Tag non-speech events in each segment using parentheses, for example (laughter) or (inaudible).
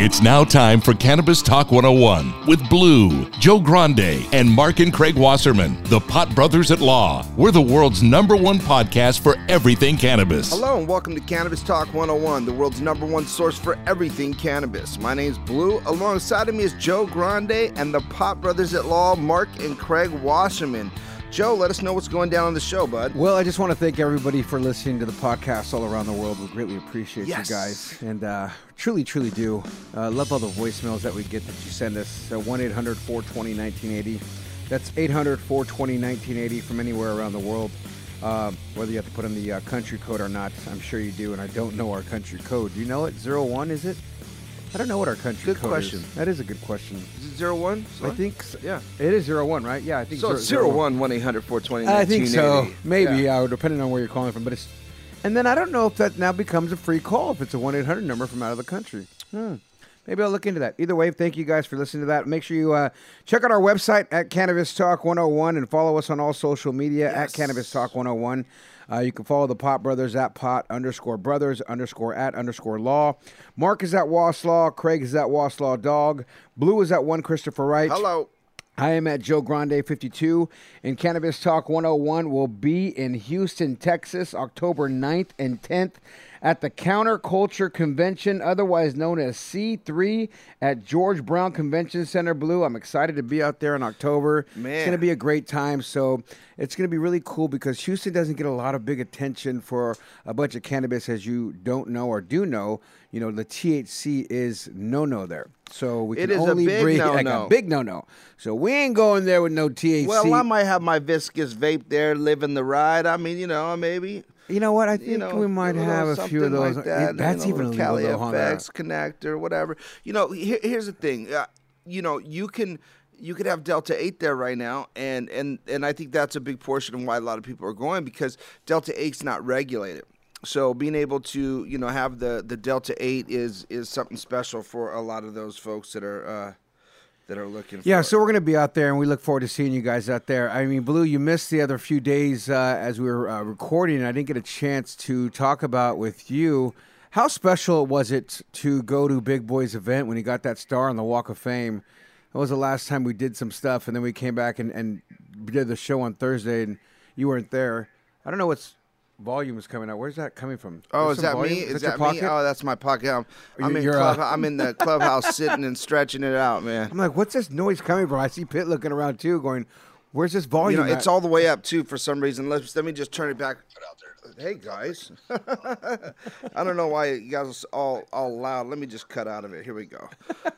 It's now time for Cannabis Talk 101 with Blue, Joe Grande, and Mark and Craig Wasserman, the Pot Brothers at Law. We're the world's number one podcast for everything cannabis. Hello and welcome to Cannabis Talk 101, the world's number one source for everything cannabis. My name's Blue. Alongside of me is Joe Grande and the Pot Brothers at Law, Mark and Craig Wasserman. Joe, let us know what's going down on the show, bud. Well, I just want to thank everybody for listening to the podcast all around the world. We greatly appreciate Yes. you guys, and uh, truly, truly do. Uh, love all the voicemails that we get that you send us. Uh, One 800 420 1980. That's 800 420 1980 from anywhere around the world. Uh, whether you have to put in the uh, country code or not, I'm sure you do, and I don't know our country code. Do you know it? Zero one, is it? I don't know what our country Good code question. is. That is a good question. Is it zero one? I think so. Yeah. It is zero one, right? Yeah, I think So it's zero- zero one one eight hundred four twenty. I think so. Maybe, yeah. depending on where you're calling from. But it's, and then I don't know if that now becomes a free call if it's a one eight hundred number from out of the country. Hmm. Maybe I'll look into that. Either way, thank you guys for listening to that. Make sure you uh, check out our website at Cannabis Talk 101 and follow us on all social media at Cannabis Talk 101. Uh, you can follow the Pot Brothers at Pot underscore Brothers underscore at underscore Law. Mark is at Waslaw. Craig is at Waslaw Dog. Blue is at one Christopher Wright. Hello. I am at Joe Grande 52, and Cannabis Talk 101 will be in Houston, Texas, October 9th and 10th at the Counterculture Convention, otherwise known as C3 at George Brown Convention Center Blue. I'm excited to be out there in October. Man. It's going to be a great time. So it's going to be really cool because Houston doesn't get a lot of big attention for a bunch of cannabis, as you don't know or do know. You know, the THC is no no there. So we It can only big breathe (laughs) like no-no. a big no no. So we ain't going there with no THC. Well, I might have my viscous vape there, living the ride. I mean, you know, maybe. You know what? I think you know, we might little have a few of those. Like that, That's you know, even little Cali illegal, though. FX connector, whatever. You know, here, here's the thing. Uh, you know, you can you could have Delta Eight there right now, and and and I think that's a big portion of why a lot of people are going because Delta Eight's not regulated. So being able to you know have the the Delta Eight is is something special for a lot of those folks that are. Uh, that are looking Yeah, so we're going to be out there, and we look forward to seeing you guys out there. I mean, Blue, you missed the other few days uh, as we were uh, recording. I didn't get a chance to talk about with you. How special was it to go to Big Boy's event when he got that star on the Walk of Fame? That was the last time we did some stuff, and then we came back and, and did the show on Thursday, and you weren't there. I don't know what's volume is coming out. Where's that coming from? Oh, There's is that volume? me? Is, your that me? Oh, that's my pocket. I'm, I'm in club, uh, I'm in the (laughs) clubhouse sitting and stretching it out, man. I'm like, what's this noise coming from? I see Pitt looking around too, going, "Where's this You volume?" know, it's all the way up too for some reason. Let's let me just turn it back. Hey guys, (laughs) I don't know why you guys are all all loud. Let me just cut out of it. Here we go.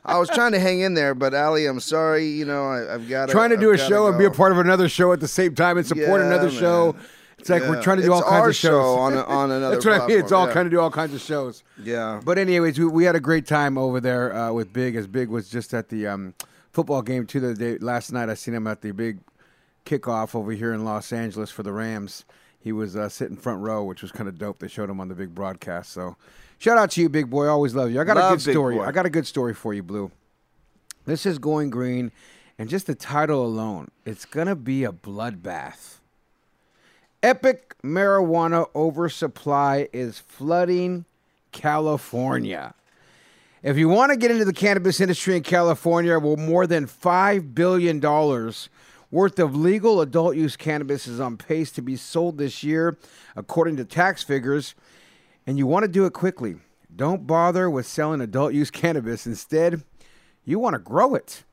I was trying to hang in there, but Ali, I'm sorry. You know, I, I've got trying to do a show and be a part of another show at the same time and support Yeah, another show. It's like we're trying to do It's all kinds of shows show on a- on (laughs) another That's what I mean. It's all yeah. kind of do all kinds of shows. Yeah. But anyways, we, we had a great time over there uh, with Big. As Big was just at the um, football game too the day last night. I seen him at the big kickoff over here in Los Angeles for the Rams. he was uh, sitting front row, which was kind of dope. They showed him on the big broadcast. So, shout out to you, big boy. Always love you. I got Love a good story. Boy. I got a good story for you, Blue. This is going green, and just the title alone, it's gonna be a bloodbath. Epic marijuana oversupply is flooding California. If you want to get into the cannabis industry in California, well, more than $5 billion worth of legal adult use cannabis is on pace to be sold this year, according to tax figures. And you want to do it quickly. Don't bother with selling adult use cannabis. Instead, you want to grow it.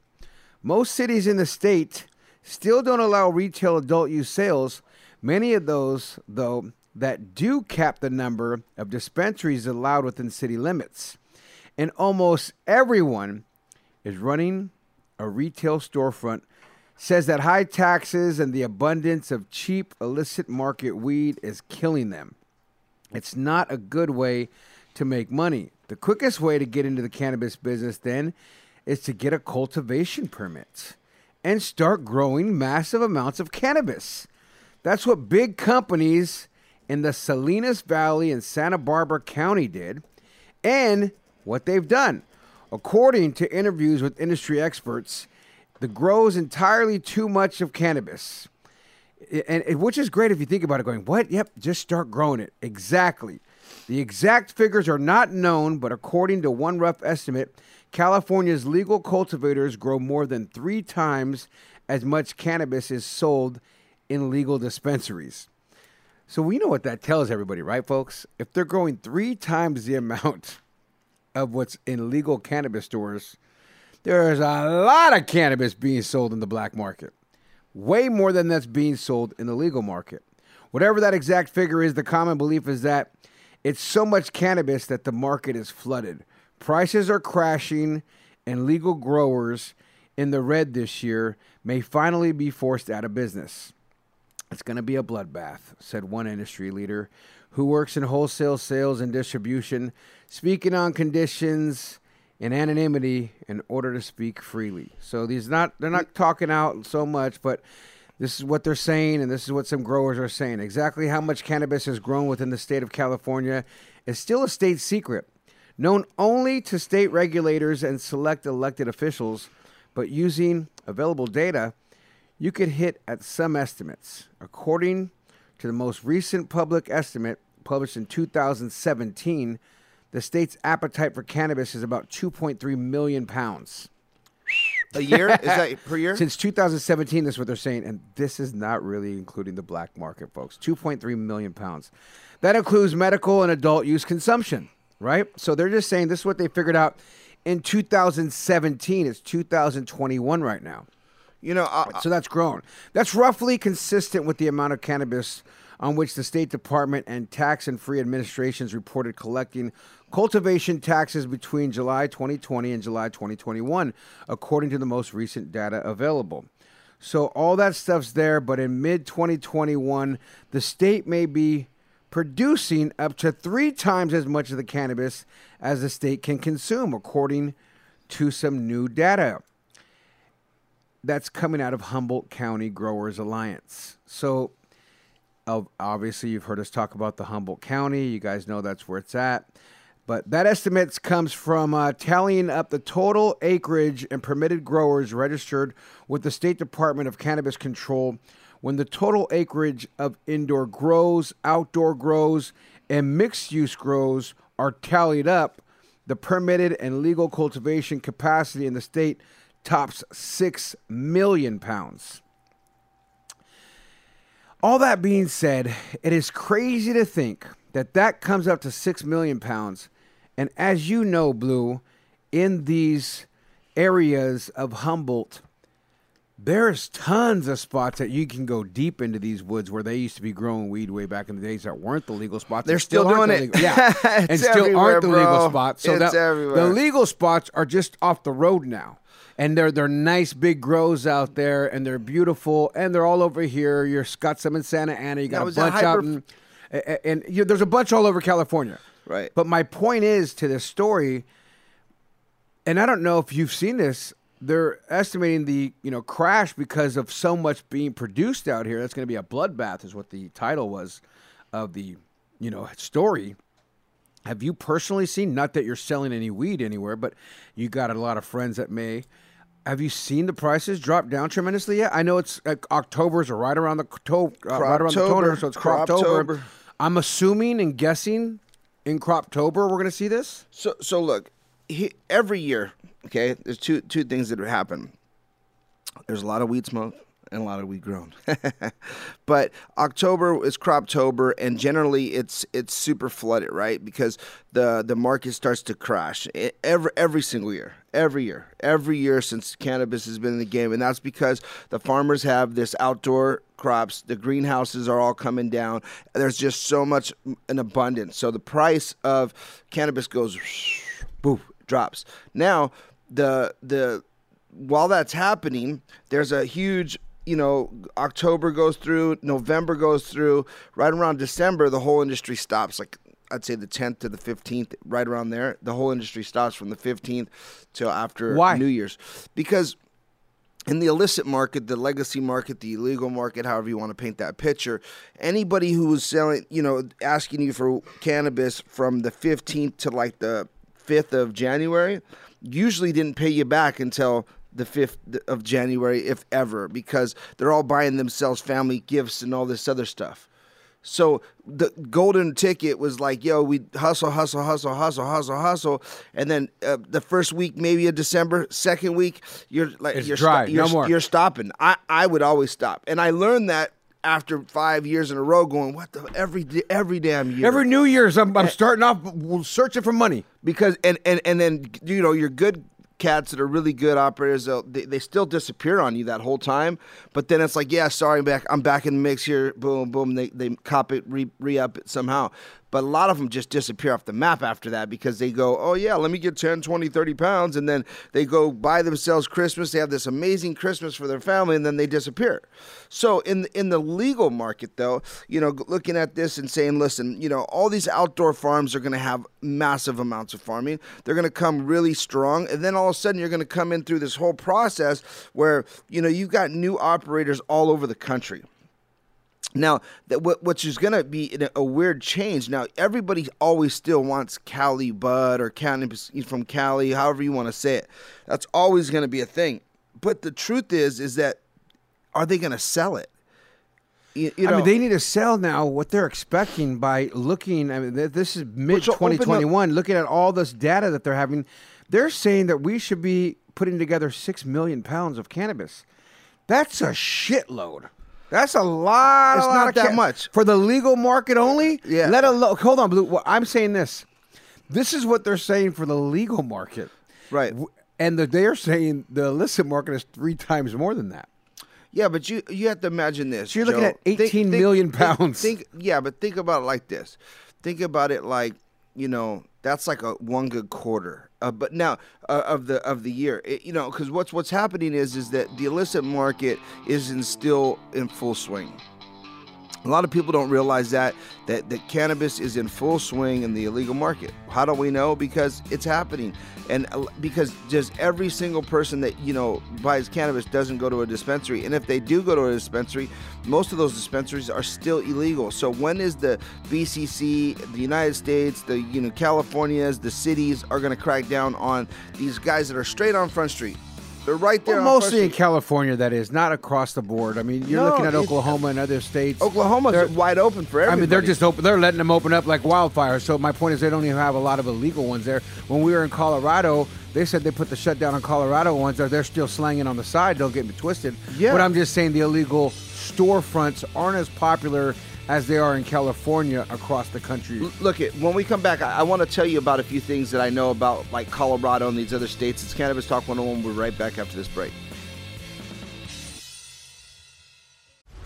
Most cities in the state still don't allow retail adult use sales. Many of those, though, that do cap the number of dispensaries allowed within city limits. And almost everyone is running a retail storefront says that high taxes and the abundance of cheap illicit market weed is killing them. It's not a good way to make money. The quickest way to get into the cannabis business then is to get a cultivation permit and start growing massive amounts of cannabis. That's what big companies in the Salinas Valley and Santa Barbara County did and what they've done. According to interviews with industry experts, the grow is entirely too much of cannabis. And, and which is great if you think about it going, what? Yep, just start growing it. Exactly. The exact figures are not known, but according to one rough estimate, California's legal cultivators grow more than three times as much cannabis is sold in legal dispensaries. So we know what that tells everybody, right, folks? If they're growing three times the amount of what's in legal cannabis stores, there's a lot of cannabis being sold in the black market. Way more than that's being sold in the legal market. Whatever that exact figure is, the common belief is that it's so much cannabis that the market is flooded. Prices are crashing, and legal growers in the red this year may finally be forced out of business. It's going to be a bloodbath, said one industry leader who works in wholesale sales and distribution, speaking on conditions in anonymity in order to speak freely. So these not they're not talking out so much, but this is what they're saying and this is what some growers are saying. Exactly how much cannabis is grown within the state of California is still a state secret, known only to state regulators and select elected officials, but using available data, you could hit at some estimates. According to the most recent public estimate published in 2017, the state's appetite for cannabis is about 2.3 million pounds. A year? Is that (laughs) per year? Since 2017, that's what they're saying, and this is not really including the black market, folks. 2.3 million pounds. That includes medical and adult use consumption, right? So they're just saying this is what they figured out in 2017. It's 2021 right now. You know, I, So that's grown. That's roughly consistent with the amount of cannabis on which the State Department and tax and free administrations reported collecting cultivation taxes between July 2020 and July 2021, according to the most recent data available. So all that stuff's there, but in mid 2021, the state may be producing up to three times as much of the cannabis as the state can consume, according to some new data that's coming out of Humboldt County Growers Alliance. So, obviously, you've heard us talk about the Humboldt County. You guys know that's where it's at. But that estimate comes from uh, tallying up the total acreage and permitted growers registered with the State Department of Cannabis Control when the total acreage of indoor grows, outdoor grows, and mixed use grows are tallied up. The permitted and legal cultivation capacity in the state tops 6 million pounds. All that being said, it is crazy to think that that comes up to 6 million pounds. And as you know, Blue, in these areas of Humboldt, there's tons of spots that you can go deep into these woods where they used to be growing weed way back in the days that weren't the legal spots. They're and still doing the it. legal- (laughs) yeah, and still aren't the legal spots. So that, everywhere. the legal spots are just off the road now. And they're they're nice big grows out there, and they're beautiful, and they're all over here. You're got some in Santa Ana, you got Now, a bunch out in, and, and you there's a bunch all over California. Right. But my point is to this story, and I don't know if you've seen this. they're estimating the you know crash because of so much being produced out here. That's going to be a bloodbath, is what the title was of the you know story. Have you personally seen? Not that you're selling any weed anywhere, but you got a lot of friends that may. Have you seen the prices drop down tremendously yet? I know it's like October's right around the to- uh, right around the corner, so it's Croptober. I'm assuming and guessing in Croptober we're going to see this. So so look, he, every year, okay, there's two two things that happen. There's a lot of weed smoke and a lot of weed grown. (laughs) but October is croptober and generally it's it's super flooded, right? Because the the market starts to crash every every single year. Every year. Every year since cannabis has been in the game and that's because the farmers have this outdoor crops, the greenhouses are all coming down. There's just so much mm, in abundance. So the price of cannabis goes (sniffs) boof, drops. Now, the the while that's happening, there's a huge, you know, October goes through, November goes through, right around December, the whole industry stops. Like I'd say the 10th to the 15th, right around there, the whole industry stops from the 15th till after Why? New Year's, because in the illicit market, the legacy market, the illegal market, however you want to paint that picture, anybody who was selling, you know, asking you for cannabis from the 15th to like the 5th of January, usually didn't pay you back until the 5th of January, if ever, because they're all buying themselves family gifts and all this other stuff. So the golden ticket was like, yo, we hustle, hustle, hustle, hustle, hustle, hustle, and then uh, the first week maybe of December, second week you're like It's you're dry, you're, no more. you're stopping. I I would always stop, and I learned that after five years in a row, going what the every every damn year Every New Year's, I'm, I'm starting off searching for money. because and and and then you know your good cats that are really good operators they, they still disappear on you that whole time. But then it's like yeah sorry I'm back i'm back in the mix here. Boom boom they, they cop it re, re-up it somehow but a lot of them just disappear off the map after that because they go oh yeah let me get 10 20 30 pounds and then they go buy themselves christmas. They have this amazing christmas for their family and then they disappear. So in in the legal market though you know looking at this and saying listen you know all these outdoor farms are going to have massive amounts of farming. They're going to come really strong and then all of a sudden you're going to come in through this whole process where you know you've got new operators all over the country now, that what which is going to be a, weird change. Now, everybody always still wants Cali bud or cannabis from Cali, however you want to say it. That's always going to be a thing. But the truth is, is that are they going to sell it? You, you I know, mean, they need to sell now what they're expecting by looking. I mean, this is mid so open up- 2021. Looking at all this data that they're having, they're saying that we should be putting together six million pounds of cannabis. That's a shitload. That's a lot. It's a lot not that much. for the legal market only. Yeah. Let alone. Hold on, Blue. Well, I'm saying this. This is what they're saying for the legal market, Right. And the, they're saying the illicit market is three times more than that. Yeah, but you you have to imagine this. So you're looking Joe. at 18 million pounds. Think, yeah, but think about it like this. Think about it like you know that's like a one good quarter. Uh, but now uh, of the of the year, It- you know, because what's what's happening is is that the illicit market is in still in full swing. A lot of people don't realize that that that cannabis is in full swing in the illegal market. How do we know? Because it's happening, and uh, because just every single person that you know buys cannabis doesn't go to a dispensary, and if they do go to a dispensary, most of those dispensaries are still illegal. So when is the BCC, the United States, the you know Californias, the cities are going to crack down on these guys that are straight on Front Street? They're right there. Well, mostly in California, that is not across the board. I mean, you're No, looking at Oklahoma and other states. Oklahoma's They're- wide open for everybody. I mean, they're just open. They're letting them open up like wildfire. So my point is, they don't even have a lot of illegal ones there. When we were in Colorado, they said they put the shutdown on Colorado ones. They're, they're still slanging on the side. Don't get me twisted. Yeah. But I'm just saying the illegal storefronts aren't as popular as they are in California across the country. Look, it when we come back, I, I want to tell you about a few things that I know about, like Colorado and these other states. It's Cannabis Talk 101. We're right back after this break.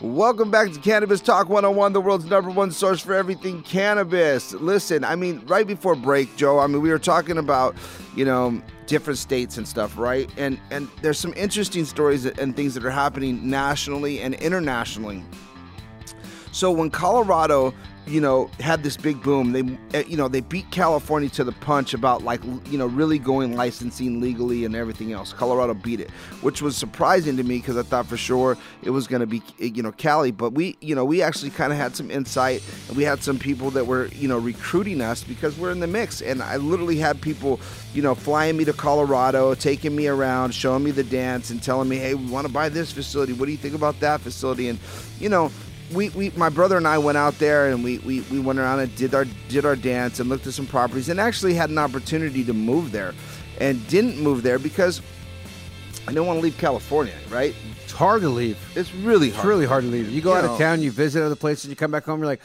Welcome back to Cannabis Talk 101, the world's number one source for everything cannabis. Listen, I mean, right before break, Joe, I mean, we were talking about, you know, different states and stuff, right? And and there's some interesting stories and things that are happening nationally and internationally. So when Colorado, you know, had this big boom, they, eh, you know, they beat California to the punch about like, you know, really going licensing legally and everything else. Colorado beat it, which was surprising to me because I thought for sure it was going to be, eh, you know, Cali. But we, you know, we actually kind of had some insight and we had some people that were, you know, recruiting us because we're in the mix. And I literally had people, you know, flying me to Colorado, taking me around, showing me the dance, and telling me, hey, we want to buy this facility. What do you think about that facility? And, you know, we, we my brother and I went out there and we, we, we went around and did our did our dance and looked at some properties and actually had an opportunity to move there and didn't move there because I didn't want to leave California, right? It's hard to leave. It's really It's really hard to leave. You go You out know. of town, you visit other places, you come back home, you're like,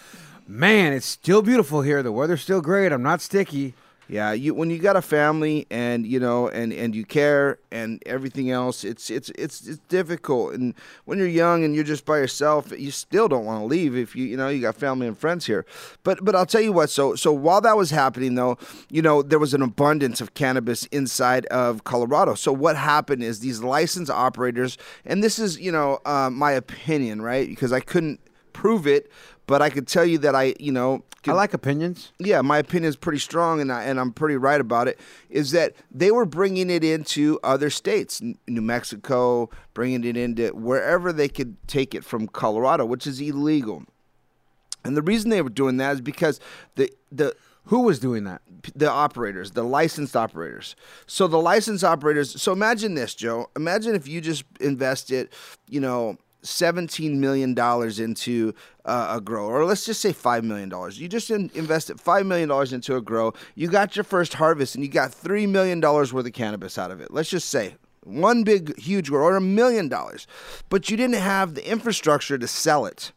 man, it's still beautiful here. The weather's still great. I'm not sticky. Yeah, you when you got a family and you know and and you care and everything else, it's it's it's it's difficult. And when you're young and you're just by yourself, you still don't want to leave if you you know you got family and friends here. But but I'll tell you what. So so while that was happening though, you know there was an abundance of cannabis inside of Colorado. So what happened is these licensed operators, and this is you know uh, my opinion, right? Because I couldn't prove it, but I could tell you that I you know I like opinions. yeah, my opinion is pretty strong, and I, and I'm pretty right about it. Is that they were bringing it into other states, New Mexico, bringing it into wherever they could take it from Colorado, which is illegal. And the reason they were doing that is because the the Who was doing that? the operators, the licensed operators. So the licensed operators. So imagine this, Joe. Imagine if you just invested, you know, seventeen million dollars into uh, a grow, or let's just say five million dollars. You just in- invested five million dollars into a grow. You got your first harvest, and you got three million dollars worth of cannabis out of it. Let's just say. One big, huge grow, or a million dollars, but you didn't have the infrastructure to sell it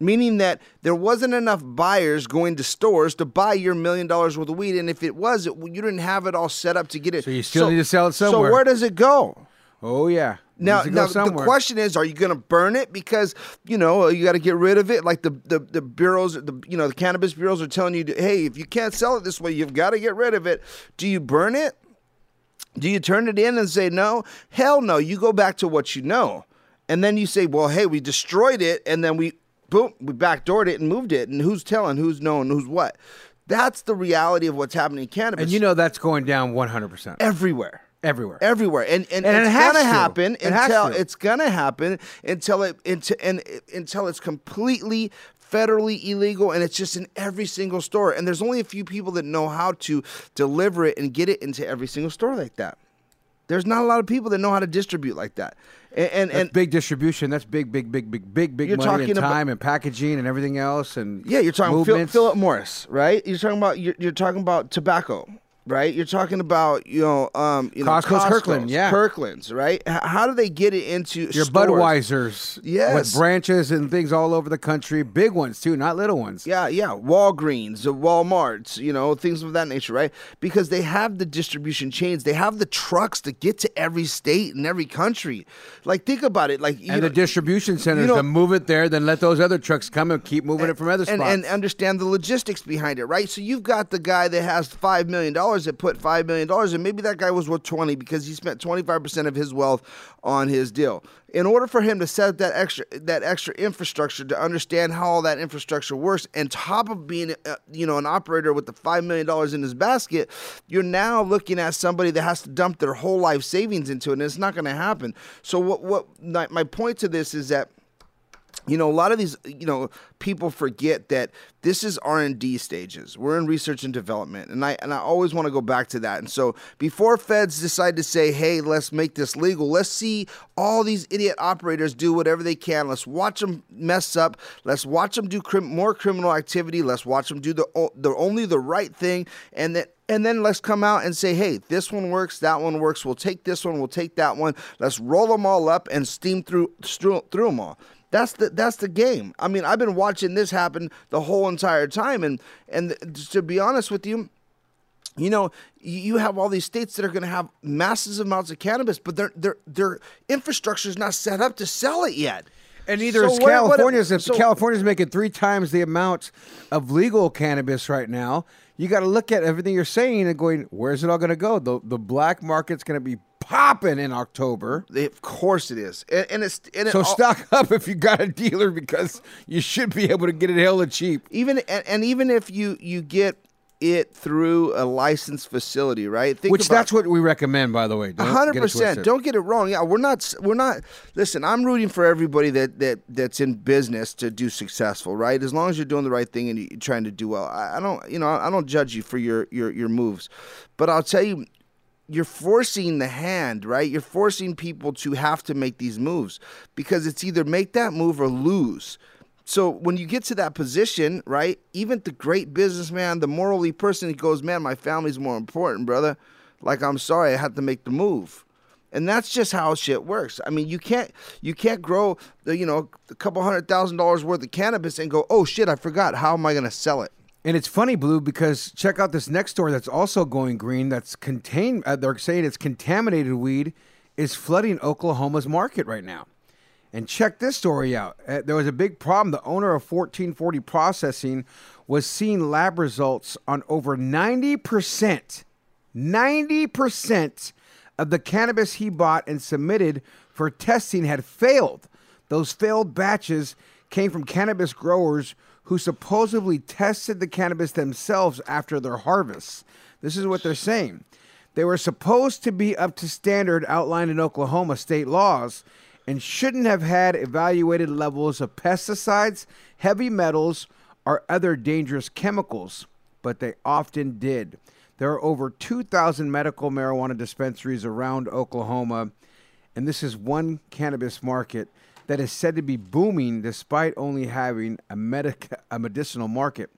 meaning that there wasn't enough buyers going to stores to buy your million dollars worth of weed, and if it was, it, you didn't have it all set up to get it. So you still need to sell it somewhere. So where does it go? Oh yeah. Now, Needs to go now the question is: Are you going to burn it because you know you got to get rid of it? Like the, the the bureaus, the you know the cannabis bureaus are telling you, to, hey, if you can't sell it this way, you've got to get rid of it. Do you burn it? Do you turn it in and say no? Hell no. You go back to what you know, and then you say, well, hey, we destroyed it, and then we boom, we backdoored it and moved it, and who's telling? Who's knowing? Who's what? That's the reality of what's happening in cannabis. And you know that's going down 100%. everywhere Everywhere. everywhere and and, And it it's has gonna to. happen It has until to. it's gonna happen until it until, and until it's completely federally illegal and it's just in every single store and there's only a few people that know how to deliver it and get it into every single store like that there's not a lot of people that know how to distribute like that and and, and big distribution. That's big, big, big, big, big, big You're money and about- time and packaging and everything else. And Yeah, you're talking Phil. Philip Morris, right? You're talking about you're, you're talking about tobacco, right? You're talking about you know um you know Costco's, Costco's, Kirkland, yeah. Kirkland's, right? H- how do they get it into Your stores? Budweisers, Yes. with branches and things all over the country, big ones too, not little ones. Yeah, yeah, Walgreens, the Walmarts, you know, things of that nature, right? Because they have the distribution chains, they have the trucks to get to every state and every country. Like, think about it, like you and know, the distribution centers you know- to move it there, then let those other trucks come and keep moving it from other and, spots. and understand the logistics behind it, right? So you've got the guy that has five million dollars that put five million dollars, and maybe that guy was worth twenty because he spent twenty five percent of his wealth on his deal. In order for him to set that extra that extra infrastructure to understand how all that infrastructure works, and top of being uh, you know an operator with the five million dollars in his basket, you're now looking at somebody that has to dump their whole life savings into it, and it's not going to happen. So what what my, my point to this is that you know a lot of these you know people forget that this is r&d stages we're in research and development and i and i always want to go back to that and so before feds decide to say hey let's make this legal let's see all these idiot operators do whatever they can let's watch them mess up let's watch them do crim- more criminal activity let's watch them do the, the only the right thing and then and then let's come out and say, hey, this one works, that one works. We'll take this one, we'll take that one. Let's roll them all up and steam through through, through them all. That's the that's the game. I mean, I've been watching this happen the whole entire time, and and to be honest with you, you know, you have all these states that are going to have massive amounts of cannabis, but their their their infrastructure is not set up to sell it yet. And neither So is what- California's. If so- California's making three times the amount of legal cannabis right now, you got to look at everything you're saying and going, where's it all going to go? The the black market's going to be popping in October. Of course it is, and, and it's and it So all- stock (laughs) up if you got a dealer because you should be able to get it hella cheap. even and, and even if you you get it through a licensed facility, right? Think Which about- that's what we recommend, by the way. A hundred percent. Don't get it wrong. Yeah, we're not. We're not. Listen, I'm rooting for everybody that that that's in business to do successful, right? As long as you're doing the right thing and you're trying to do well. I, I don't. You know, I don't judge you for your your your moves, but I'll tell you. You're forcing the hand, right? You're forcing people to have to make these moves because it's either make that move or lose. So when you get to that position, right? Even the great businessman, the morally person, he goes, "Man, my family's more important, brother." Like I'm sorry, I had to make the move, and that's just how shit works. I mean, you can't you can't grow you know a couple hundred thousand dollars worth of cannabis and go, "Oh shit, I forgot. How am I going to sell it?" And it's funny, Blue, because check out this next story that's also going green. That's contained. Uh, they're saying it's contaminated weed is flooding Oklahoma's market right now. And check this story out. Uh, there was a big problem. The owner of 1440 Processing was seeing lab results on over 90%, 90% of the cannabis he bought and submitted for testing had failed. Those failed batches came from cannabis growers who supposedly tested the cannabis themselves after their harvests. This is what they're saying. They were supposed to be up to standard outlined in Oklahoma state laws and shouldn't have had evaluated levels of pesticides, heavy metals, or other dangerous chemicals, but they often did. There are over 2,000 medical marijuana dispensaries around Oklahoma, and this is one cannabis market that is said to be booming despite only having a, medic- a medicinal market.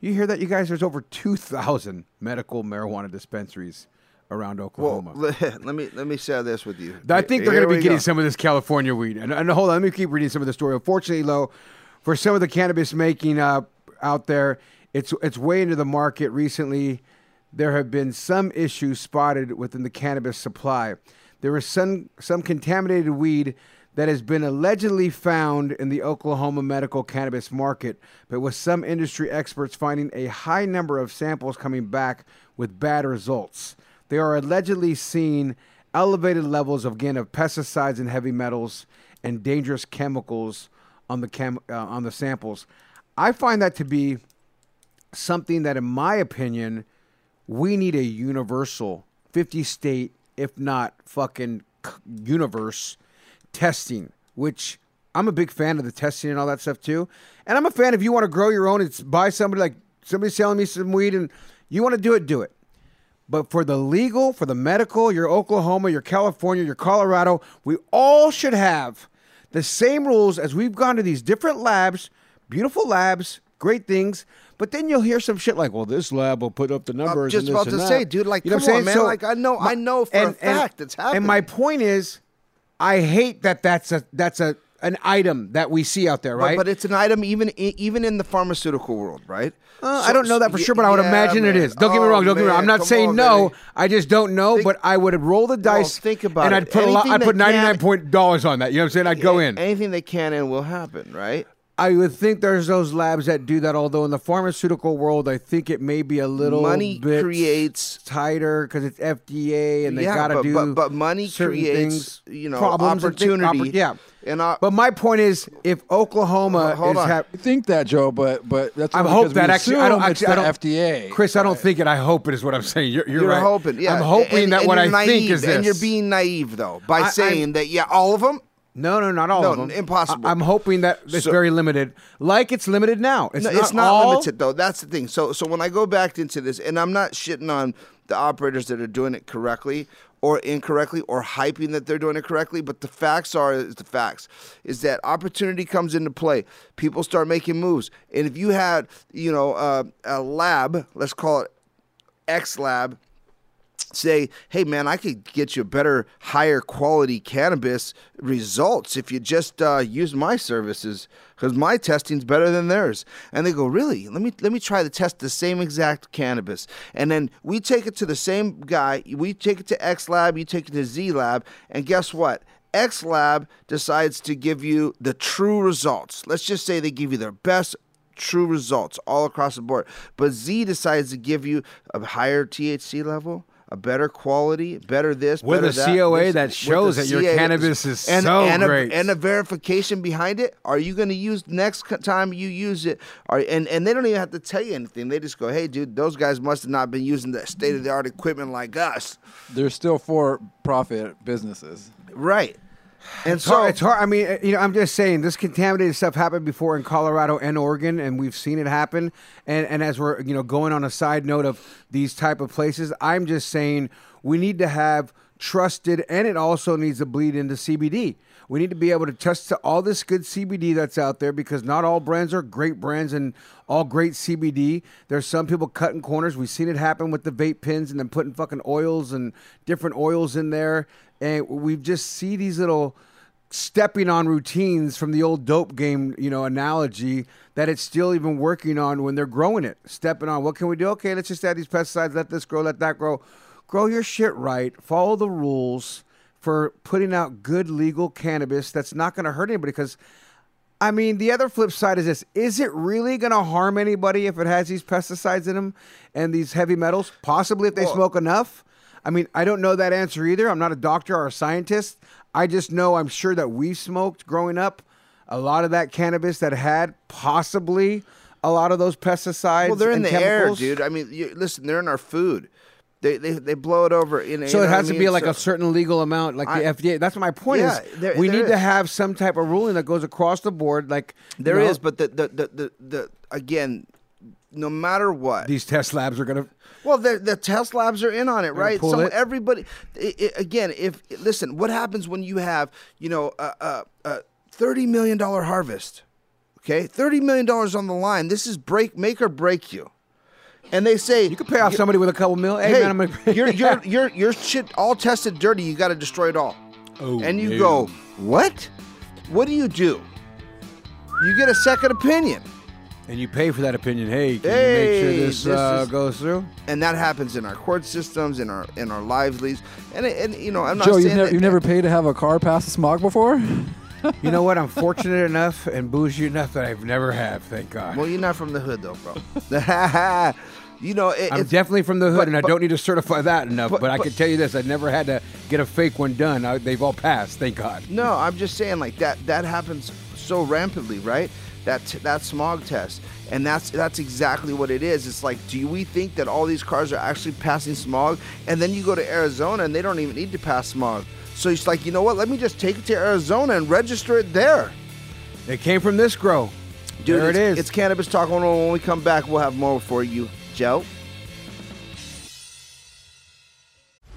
You hear that, you guys? There's over 2,000 medical marijuana dispensaries around Well, Oklahoma. let, (laughs) let me let me share this with you. I think they're going to be getting go. some of this California weed. And, and hold on, let me keep reading some of the story. Unfortunately, though, for some of the cannabis making uh, out there, it's it's way into the market recently. There have been some issues spotted within the cannabis supply. There is some some contaminated weed that has been allegedly found in the Oklahoma medical cannabis market, but with some industry experts finding a high number of samples coming back with bad results. They are allegedly seeing elevated levels of again of pesticides and heavy metals and dangerous chemicals on the chem, uh, on the samples. I find that to be something that, in my opinion, we need a universal 50 state, if not fucking universe testing, which I'm a big fan of the testing and all that stuff too. And I'm a fan if you want to grow your own, it's buy somebody like somebody's selling me some weed and you want to do it, do it. But for the legal, for the medical, your Oklahoma, your California, your Colorado, we all should have the same rules as we've gone to these different labs, beautiful labs, great things. But then you'll hear some shit like, "Well, this lab will put up the numbers." just and this about and to that." say, dude, like, You know what come I'm on, saying? man. Like, I know- I know for a fact it's happening. And my point is, I hate that that's a that's a an item that we see out there, right? But, it's an item even even in the pharmaceutical world, right? Uh, So- I don't know that for sure, but I would yeah, imagine it man. is. Don't get me Oh, wrong. Don't get me wrong. I'm not come saying on, no. man. I just don't know. but I would roll the dice. think about and it. I'd put a lot. I'd put 99 point dollars on that. You know what I'm saying? I'd go in. Anything they can and will happen, right? I would think there's those labs that do that. Although in the pharmaceutical world, I think it may be a little Money bit creates tighter because it's FDA and they Yeah, got to but- do. but- but money creates, things, you know, problems and thi- opportunity. oppor- yeah, And I, but my point is, if Oklahoma Hold is on. hap- I think that, Joe, but but that's I only hope that actually. I don't assume it's actually. I don't. FDA, Chris, I don't think it. I hope it is what I'm saying. You're, you're, You're right. hoping, yeah. I'm hoping And- that and what I you're think is this. and you're being naive though by I- I'm- saying that yeah, all of them. No, no, not all No, of them. impossible. I, am hoping that it's So- very limited, like it's limited now. It's no, not, it's not all- limited though. That's the thing. So so when I go back into this, and I'm not shitting on the operators that are doing it correctly or incorrectly or hyping that they're doing it correctly, but the facts are is the facts is that opportunity comes into play. People start making moves, and if you had you know uh, a lab, let's call it X lab say, hey man, I could get you better, higher quality cannabis results if you just uh, use my services because my testing's better than theirs. And they go, really? Let me let me try to test the same exact cannabis. And then we take it to the same guy. We take it to X Lab. You take it to Z Lab. And guess what? X Lab decides to give you the true results. Let's just say they give you their best true results all across the board. But Z decides to give you a higher THC level, a better quality, better this, With better a that, COA this- that shows that your CA cannabis is and, so and great. A, and a verification behind it. Are you going to use next time you use it? Are, and and they don't even have to tell you anything. They just go, hey, dude, those guys must have not been using the state of the art equipment like us. They're still for profit businesses. Right. And so it's hard. I mean, you know, I'm just saying this contaminated stuff happened before in Colorado and Oregon, and we've seen it happen. And and as we're you know going on a side note of these type of places, I'm just saying we need to have trusted, and it also needs to bleed into CBD. We need to be able to test to all this good CBD that's out there because not all brands are great brands and all great CBD. There's some people cutting corners. We've seen it happen with the vape pens and then putting fucking oils and different oils in there. And we just see these little stepping on routines from the old dope game, you know, analogy that it's still even working on when they're growing it. Stepping on what can we do? Okay, let's just add these pesticides, let this grow, let that grow. Grow your shit right, follow the rules for putting out good legal cannabis that's not going to hurt anybody because I mean, the other flip side is this: is it really going to harm anybody if it has these pesticides in them and these heavy metals? Possibly if they smoke enough. I mean, I don't know that answer either. I'm not a doctor or a scientist. I just know I'm sure that we smoked growing up a lot of that cannabis that had possibly a lot of those pesticides. well, they're in the chemicals. air, dude. I mean, you, listen, they're in our food. They, they, they blow it over. In, So it know has I to mean? be like So- a certain legal amount, like the FDA. That's my point. Yeah, is there- we there need to have some type of ruling that goes across the board. Like There you is, but the, the, the, the, the again, no matter what, these test labs are going to. Well, the, the test labs are in on it, right? So it. everybody, i i again, if listen, what happens when you have, you know, a, a, a thirty million dollar harvest? Okay, thirty million dollars on the line. This is break, make or break you. And they say you could pay off somebody with a couple mil. Hey, man, I'm gonna- your your your (laughs) your shit all tested dirty. You got to destroy it all. Oh, and you no. go, what? What do you do? you get a second opinion. And you pay for that opinion. Hey, can Hey, you make sure this, this uh, is- goes through? And that happens in our court systems, in our in our lives, leads. And and you know, I'm not Joe, saying you've never, that, you've never paid to have a car pass the smog before? (laughs) You know what? I'm fortunate enough and bougie enough that I've never have. Thank God. Well, you're not from the hood though, bro. (laughs) you know, it, I'm it's, definitely from the hood, but- and I but- don't need to certify that enough. But, but- I but- can tell you this: I never had to get a fake one done. I, they've all passed, thank God. No, I'm just saying like that that happens so rampantly, right? That that smog test. And that's that's exactly what it is. It's like, do we think that all these cars are actually passing smog? And then you go to Arizona and they don't even need to pass smog. So it's like, you know what? Let me just take it to Arizona and register it there. It came from this grow. Dude, there it is. It's Cannabis Talk 101. When we come back, we'll have more for you, Joe.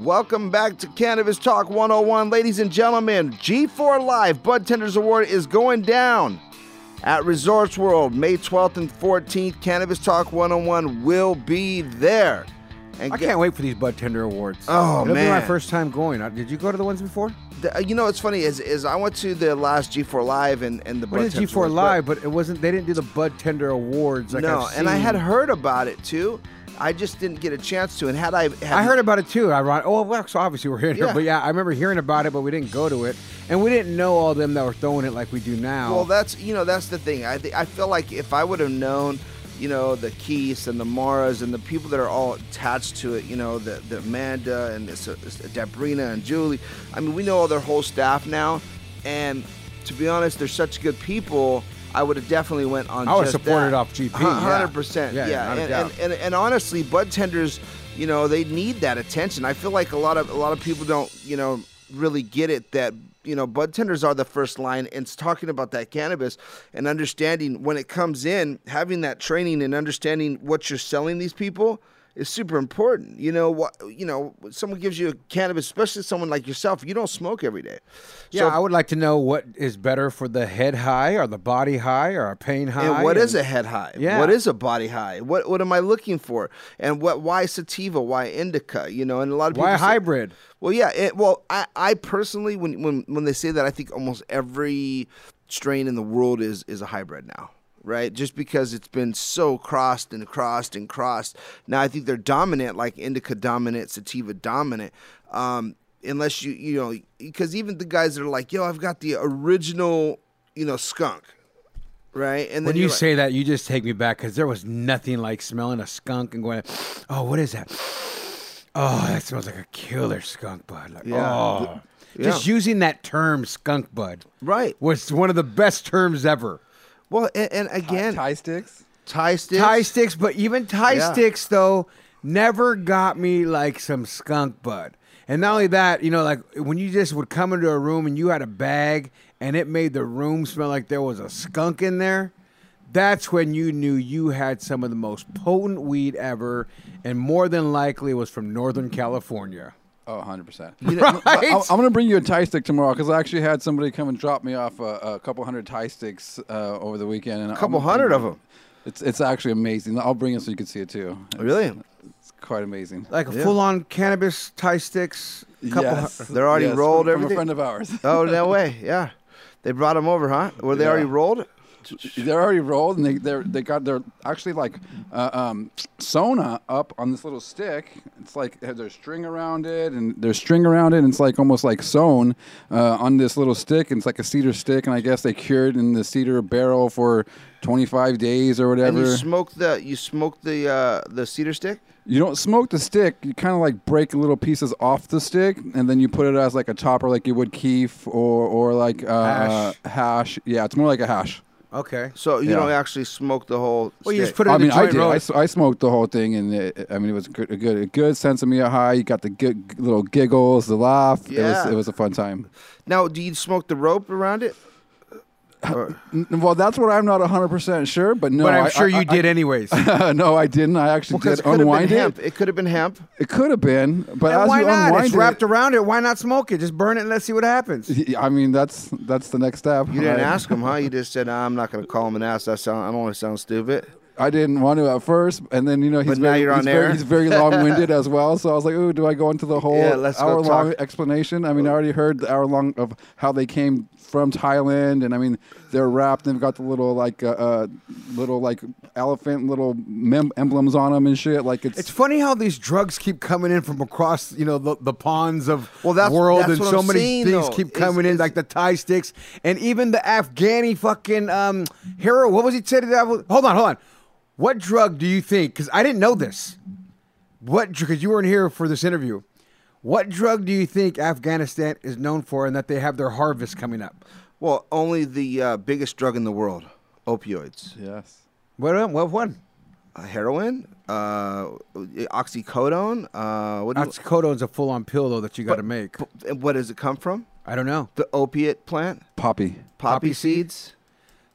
Welcome back to Cannabis Talk 101. Ladies and gentlemen, G4 Live Bud Tenders Award is going down at Resorts World May 12th and 14th. Cannabis Talk 101 will be there. I can't wait for these Bud Tender Awards. Oh, It'll be my first time going. Uh, Did you go to the ones before? The- uh, you know what's funny is is I went to the last G4 Live and, and the What Bud is Tenders G4 Awards, Live? But it wasn't. They didn't do the Bud Tender Awards. Like no, and I had heard about it too. I just didn't get a chance to. And had I, had I heard about it too. I ron- oh well, so obviously we're here, Yeah. but yeah, I remember hearing about it, but we didn't go to it, and we didn't know all them that were throwing it like we do now. Well, that's you know that's the thing. I th- I feel like if I would have known, you know, the Keiths and the Maras and the people that are all attached to it, you know, the the Amanda and the, S- S- Dabrina and Julie. I mean, we know all their whole staff now, and to be honest, they're such good people. I would have definitely went on. I would've just supported that. off GP, Hun- yeah. Hundred percent. Yeah, Yeah, and, and, and and honestly, bud tenders, you know, they need that attention. I feel like a lot of a lot of people don't, you know, really get it that you know bud tenders are the first line and it's talking about that cannabis and understanding when it comes in having that training and understanding what you're selling these people is super important. You know what? You know, someone gives you cannabis, especially someone like yourself. You don't smoke every day. Yeah, I would like to know what is better for the head high or the body high or a pain high. And what is and- a head high? Yeah. What is a body high? What what am I looking for? And what why sativa? Why indica? You know, and a lot of people Why say- hybrid? well, yeah. It, well, I, I personally, when when when they say that, I think almost every strain in the world is is a hybrid now. Right, just because it's been so crossed and crossed and crossed. Now I think they're dominant, like indica dominant, sativa dominant. Um, unless you you know, because even the guys that are like, "Yo, I've got the original, you know, skunk," right? And then when you like- say that, you just take me back because there was nothing like smelling a skunk and going, "Oh, what is that? Oh, that smells like a killer skunk bud." Like, Yeah. oh. Yeah. Just using that term "skunk bud" right was one of the best terms ever. Well, and, and again, Thai sticks, Thai sticks, Thai sticks, but even Thai Yeah. sticks though never got me like some skunk bud. And not only that, you know, like when you just would come into a room and you had a bag and it made the room smell like there was a skunk in there. That's when you knew you had some of the most potent weed ever, and more than likely it was from Northern California. Oh, 100%. (laughs) Right? I, am going to bring you a Thai stick tomorrow because I actually had somebody come and drop me off a, a couple hundred Thai sticks uh, over the weekend. And A couple I'm hundred of them? It's it's actually amazing. I'll bring it so you can see it too. It's- Really? It's quite amazing. Like a full-on cannabis Thai sticks. Couple Yes. hu- They're already Yes, rolled. from- from a friend of ours. oh, no (laughs) way. Yeah, they brought them over, huh? Were they Yeah. already rolled? They're already rolled, and they they're, they got their actually like uh, um, sona up on this little stick. It's like there's a string around it, and there's string around it, and it's like almost like sewn uh, on this little stick. And it's like a cedar stick, and I guess they cured in the cedar barrel for 25 days or whatever. And whatever. you smoke the you smoke the uh, the cedar stick. You don't smoke the stick. You kind of like break little pieces off the stick, and then you put it as like a topper, like you would keef or or like uh, Hash. hash. Yeah, it's more like a hash. Okay. So you Yeah. don't actually smoke the whole. Well, you just stick. put it I in mean, the I joint did. roll. I, s- I smoked the whole thing, and it, I mean, it was good, a good, a good sense of me high. You got the good little giggles, the laugh. It Yeah. was, it was a fun time. Now, do you smoke the rope around it? Or- Well, that's what I'm not 100 percent sure, but no, but I'm I- sure I- you I- did anyways. (laughs) no, I didn't. I actually Well, 'cause did it could have been unwind it. hemp. It could have been hemp. It could have been, but And as why you not? unwind It's it, wrapped around it. Why not smoke it? Just burn it and let's see what happens. I mean, that's that's the next step. You didn't ask him, huh? You just said, "I'm not going to call him an ass." That sound. I don't want to sound stupid. I didn't want to at first, and then you know he's But now very, you're on he's, very, he's very long-winded (laughs) as well. So I was like, "Ooh, do I go into the whole Yeah, hour-long explanation?" I mean, I already heard the hour-long of how they came from Thailand, and I mean, they're wrapped. And they've got the little like uh, uh, little like elephant little mem- emblems on them and shit. Like it's, It's funny how these drugs keep coming in from across, you know, the, the ponds of Well, that's- world, that's and what so I'm many saying, things though, keep is- coming in, is- like the Thai sticks, and even the Afghani fucking um, hero. What was he said? That hold on, hold on. What drug do you think? Because I didn't know this. What? Because you weren't here for this interview. What drug do you think Afghanistan is known for, and that they have their harvest coming up? Well, only the uh, biggest drug in the world, opioids. yes. What? What one? Uh, heroin, uh, oxycodone. Uh, what do you- Oxycodone's a full-on pill though that you got to make. and what does it come from? I don't know. The opiate plant, poppy, poppy, Poppy seed? seeds,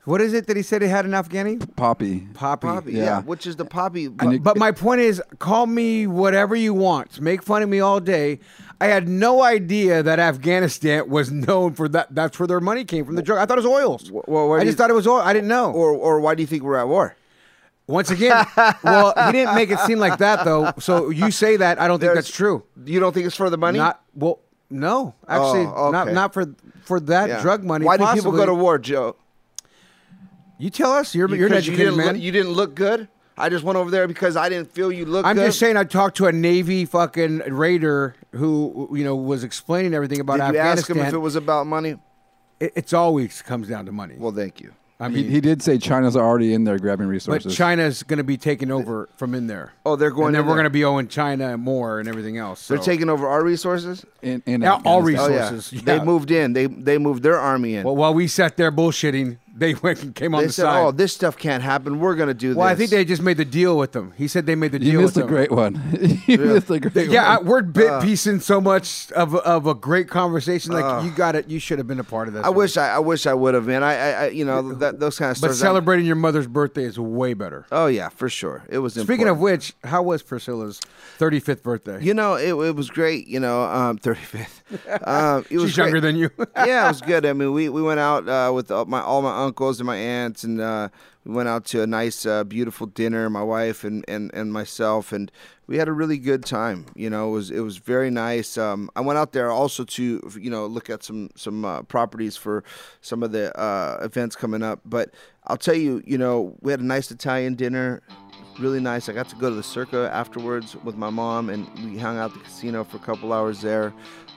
What is it that he said he had in Afghani? poppy. Poppy. poppy. Yeah. Yeah. which is the poppy. But, but my point is, call me whatever you want. Make fun of me all day. I had no idea that Afghanistan was known for that. That's where their money came from. The drug. I thought it was oils. well, where I just you- thought it was oil. I didn't know. or or why do you think we're at war? Once again, (laughs) well, he didn't make it seem like that though. So you say that, I don't think that's true. You don't think it's for the money? Not well. No, actually, Oh, not okay. not for for that Yeah. drug money. Why do people go to war, Joe? You tell us. You're, you're an Because you educated didn't man. Look, you didn't look good. I just went over there because I didn't feel you looked I'm good. just saying. I talked to a Navy fucking raider who you know was explaining everything about Did you Afghanistan. ask him if it was about money? It- it's always comes down to money. Well, thank you. I he, mean, he did say China's already in there grabbing resources. but resources. China's going to be taking over from in there. Oh, they're going and then in we're going to be owing China more and everything else. They're taking over our resources. in, in Yeah, all Afghanistan. Oh yeah, Resources, they moved in. They they moved their army in. Well, while we sat there bullshitting, they (laughs) went and came on they the said, side. "Oh, this stuff can't happen. We're going to do well, this." I think they just made the deal with them. He said they made the You deal missed with a them. great one. (laughs) you missed a great one. Yeah, I, one. we're bit Uh, piecing so much of a, of a great conversation. Like uh, you got it. You should have been a part of this. I wish I, I wish I would have, man. I, I, I you know, that, those kind of But stories. celebrating your mother's birthday is way better. Oh yeah, for sure. It was. Speaking of which, how was Priscilla's 35th birthday? You know, it, it was great. You know, um, (laughs) 35th. Um, it was She's younger great. than you. yeah, it was good. I mean, we, we went out uh, with all my all my uncles and my aunts, and uh, we went out to a nice, uh, beautiful dinner. My wife and, and, and myself, and we had a really good time. You know, it was it was very nice. Um, I went out there also to you know look at some some uh, properties for some of the uh, events coming up. But I'll tell you, you know, we had a nice Italian dinner really nice. I got to go to the Circa afterwards with my mom, and we hung out the casino for a couple hours there.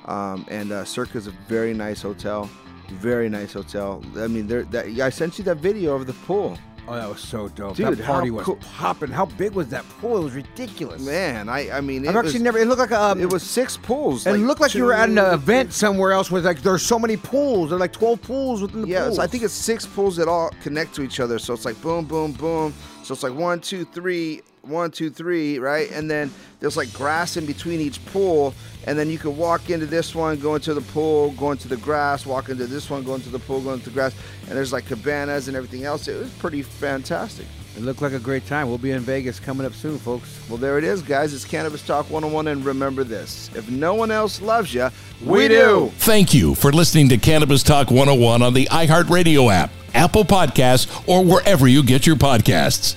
Um, and uh, is a very nice hotel, very nice hotel. I mean, there. That, I sent you that video of the pool. Oh, that was so dope. Dude, that party was cool- popping. How big was that pool? It was ridiculous. Man, I I mean, it I've actually was- never. It looked like a. Um, It was six pools. It looked like you were at an event somewhere else. With like, there's so many pools. There are like 12 pools within the Yeah, so I think it's six pools that all connect to each other. So it's like boom, boom, boom. So it's like one, two, three, one, two, three, right? And then there's like grass in between each pool. And then you can walk into this one, go into the pool, go into the grass, walk into this one, go into the pool, go into the grass. And there's like cabanas and everything else. It was pretty fantastic. It looked like a great time. We'll be in Vegas coming up soon, folks. Well, there it is, guys. It's Cannabis Talk 101. And remember this if no one else loves you, We do. Thank you for listening to Cannabis Talk 101 on the iHeartRadio app, Apple Podcasts, or wherever you get your podcasts.